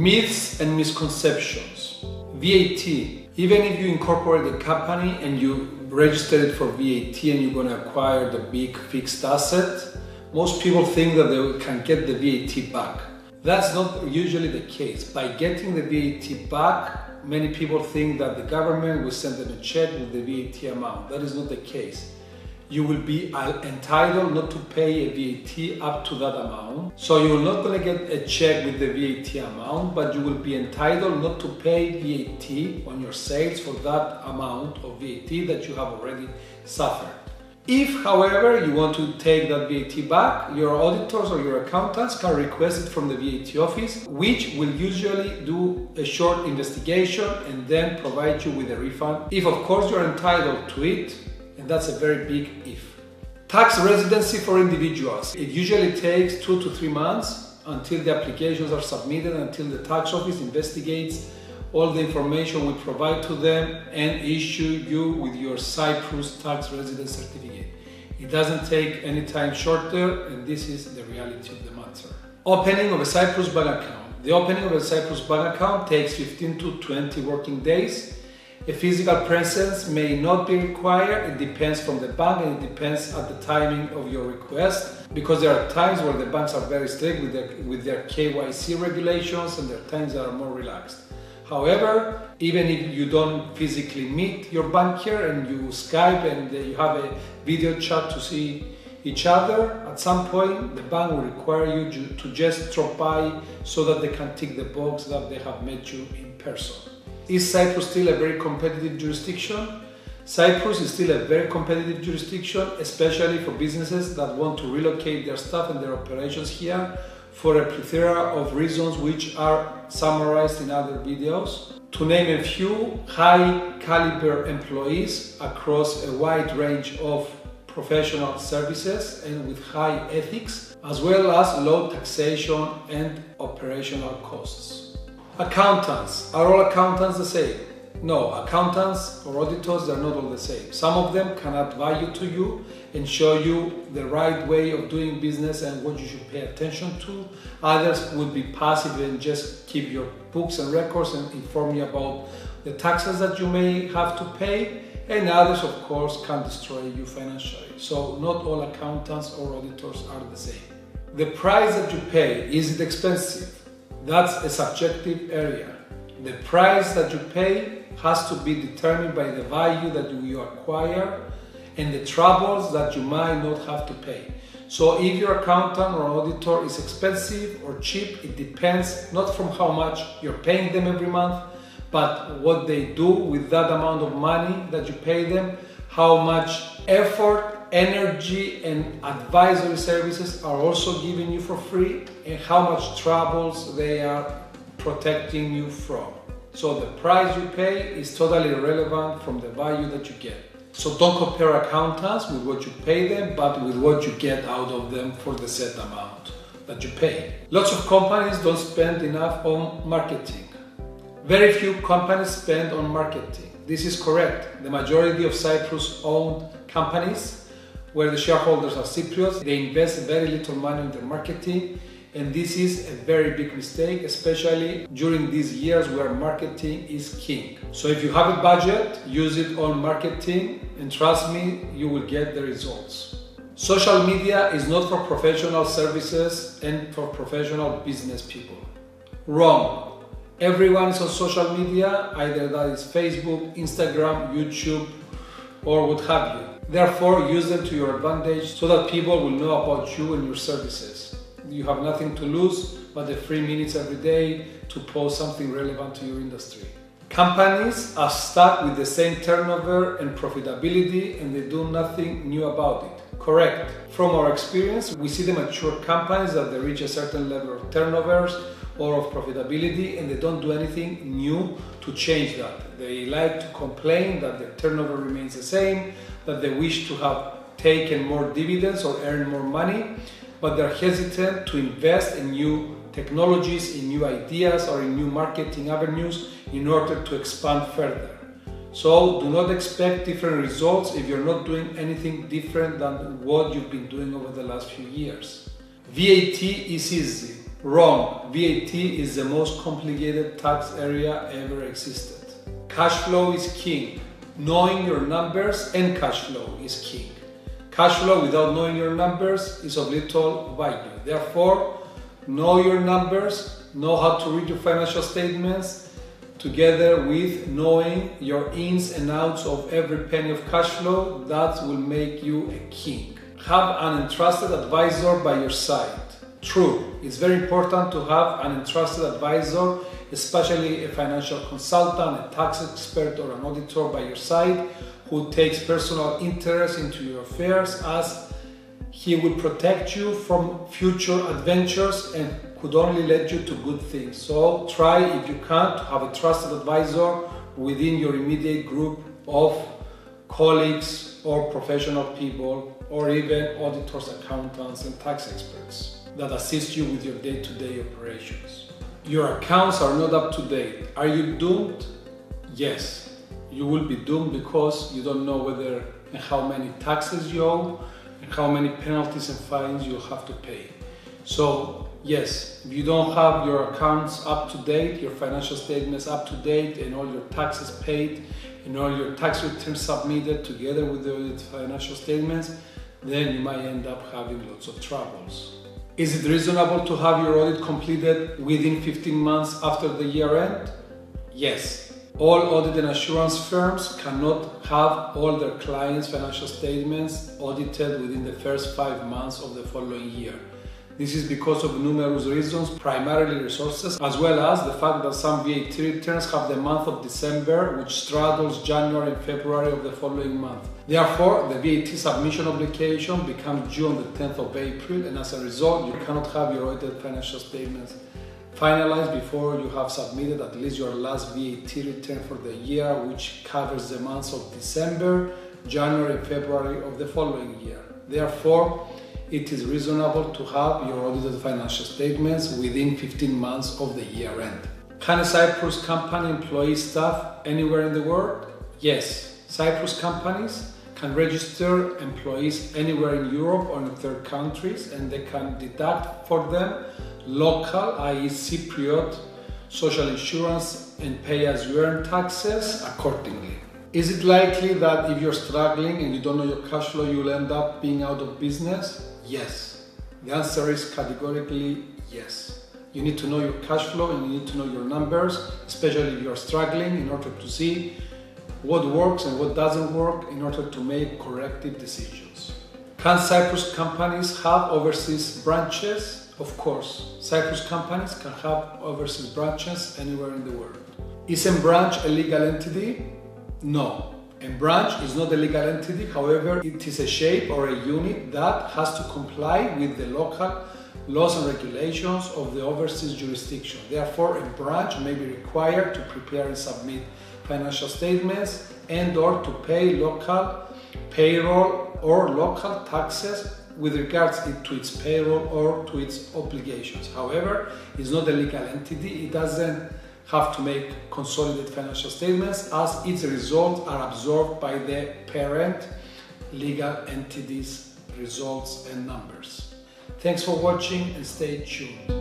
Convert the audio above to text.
Myths and misconceptions. VAT. Even if you incorporate a company and you register it for VAT and you're going to acquire the big fixed asset, most people think that they can get the VAT back. That's not usually the case. By getting the VAT back, many people think that the government will send them a check with the VAT amount. That is not the case you will be entitled not to pay a VAT up to that amount. So you're not going to get a check with the VAT amount, but you will be entitled not to pay VAT on your sales for that amount of VAT that you have already suffered. If, however, you want to take that VAT back, your auditors or your accountants can request it from the VAT office, which will usually do a short investigation and then provide you with a refund. If, of course, you're entitled to it, and that's a very big if. Tax residency for individuals. It usually takes two to three months until the applications are submitted, until the tax office investigates all the information we provide to them and issue you with your Cyprus tax residence certificate. It doesn't take any time shorter, and this is the reality of the matter. Opening of a Cyprus bank account. The opening of a Cyprus bank account takes 15 to 20 working days a physical presence may not be required. It depends from the bank and it depends at the timing of your request because there are times where the banks are very strict with their, with their KYC regulations and there are times that are more relaxed. However, even if you don't physically meet your banker and you Skype and you have a video chat to see each other, at some point the bank will require you to just drop by so that they can tick the box that they have met you in person. Is Cyprus still a very competitive jurisdiction? Cyprus is still a very competitive jurisdiction, especially for businesses that want to relocate their staff and their operations here for a plethora of reasons which are summarized in other videos. To name a few, high caliber employees across a wide range of professional services and with high ethics, as well as low taxation and operational costs. Accountants. Are all accountants the same? No, accountants or auditors, they're not all the same. Some of them can add value to you and show you the right way of doing business and what you should pay attention to. Others would be passive and just keep your books and records and inform you about the taxes that you may have to pay. And others, of course, can destroy you financially. So, not all accountants or auditors are the same. The price that you pay is it expensive? That's a subjective area. The price that you pay has to be determined by the value that you acquire and the troubles that you might not have to pay. So if your accountant or auditor is expensive or cheap, it depends not from how much you're paying them every month, but what they do with that amount of money that you pay them, how much effort energy and advisory services are also given you for free and how much troubles they are protecting you from. So the price you pay is totally irrelevant from the value that you get. So don't compare accountants with what you pay them, but with what you get out of them for the set amount that you pay. Lots of companies don't spend enough on marketing. Very few companies spend on marketing. This is correct. The majority of Cyprus owned companies where the shareholders are Cypriots. They invest very little money in their marketing, and this is a very big mistake, especially during these years where marketing is king. So if you have a budget, use it on marketing, and trust me, you will get the results. Social media is not for professional services and for professional business people. Wrong. Everyone is on social media, either that is Facebook, Instagram, YouTube, or what have you. Therefore, use them to your advantage so that people will know about you and your services. You have nothing to lose but the free minutes every day to post something relevant to your industry. Companies are stuck with the same turnover and profitability and they do nothing new about it. Correct. From our experience, we see the mature companies that they reach a certain level of turnovers or of profitability and they don't do anything new to change that. They like to complain that their turnover remains the same, that they wish to have taken more dividends or earn more money, but they're hesitant to invest in new technologies, in new ideas, or in new marketing avenues in order to expand further. So do not expect different results if you're not doing anything different than what you've been doing over the last few years. VAT is easy. Wrong. VAT is the most complicated tax area ever existed. Cash flow is king. Knowing your numbers and cash flow is king. Cash flow without knowing your numbers is of little value. Therefore, know your numbers, know how to read your financial statements, together with knowing your ins and outs of every penny of cash flow, that will make you a king. Have an entrusted advisor by your side. True, it's very important to have an entrusted advisor, especially a financial consultant, a tax expert, or an auditor by your side who takes personal interest into your affairs as he will protect you from future adventures and could only lead you to good things. So try, if you can, to have a trusted advisor within your immediate group of colleagues or professional people or even auditors, accountants, and tax experts that assist you with your day to day operations. Your accounts are not up to date. Are you doomed? Yes, you will be doomed because you don't know whether and how many taxes you owe and how many penalties and fines you have to pay. So, yes, if you don't have your accounts up to date, your financial statements up to date, and all your taxes paid, and all your tax returns submitted together with the financial statements, then you might end up having lots of troubles. Is it reasonable to have your audit completed within 15 months after the year end? Yes. All audit and assurance firms cannot have all their clients' financial statements audited within the first five months of the following year. This is because of numerous reasons, primarily resources, as well as the fact that some VAT returns have the month of December, which straddles January and February of the following month. Therefore, the VAT submission obligation becomes due on the 10th of April, and as a result, you cannot have your audited financial statements finalized before you have submitted at least your last VAT return for the year, which covers the months of December, January, February of the following year. Therefore, it is reasonable to have your audited financial statements within 15 months of the year end. Can a Cyprus company employ staff anywhere in the world? Yes, Cyprus companies can register employees anywhere in Europe or in third countries and they can deduct for them local, i.e., Cypriot social insurance and pay as you earn taxes accordingly. Is it likely that if you're struggling and you don't know your cash flow, you'll end up being out of business? Yes. The answer is categorically yes. You need to know your cash flow and you need to know your numbers, especially if you're struggling, in order to see what works and what doesn't work in order to make corrective decisions. Can Cyprus companies have overseas branches? Of course, Cyprus companies can have overseas branches anywhere in the world. Is a branch a legal entity? No. A branch is not a legal entity, however, it is a shape or a unit that has to comply with the local laws and regulations of the overseas jurisdiction. Therefore, a branch may be required to prepare and submit financial statements and or to pay local payroll or local taxes with regards to its payroll or to its obligations. However, it's not a legal entity. It doesn't have to make consolidated financial statements as its results are absorbed by the parent legal entities results and numbers. Thanks for watching and stay tuned.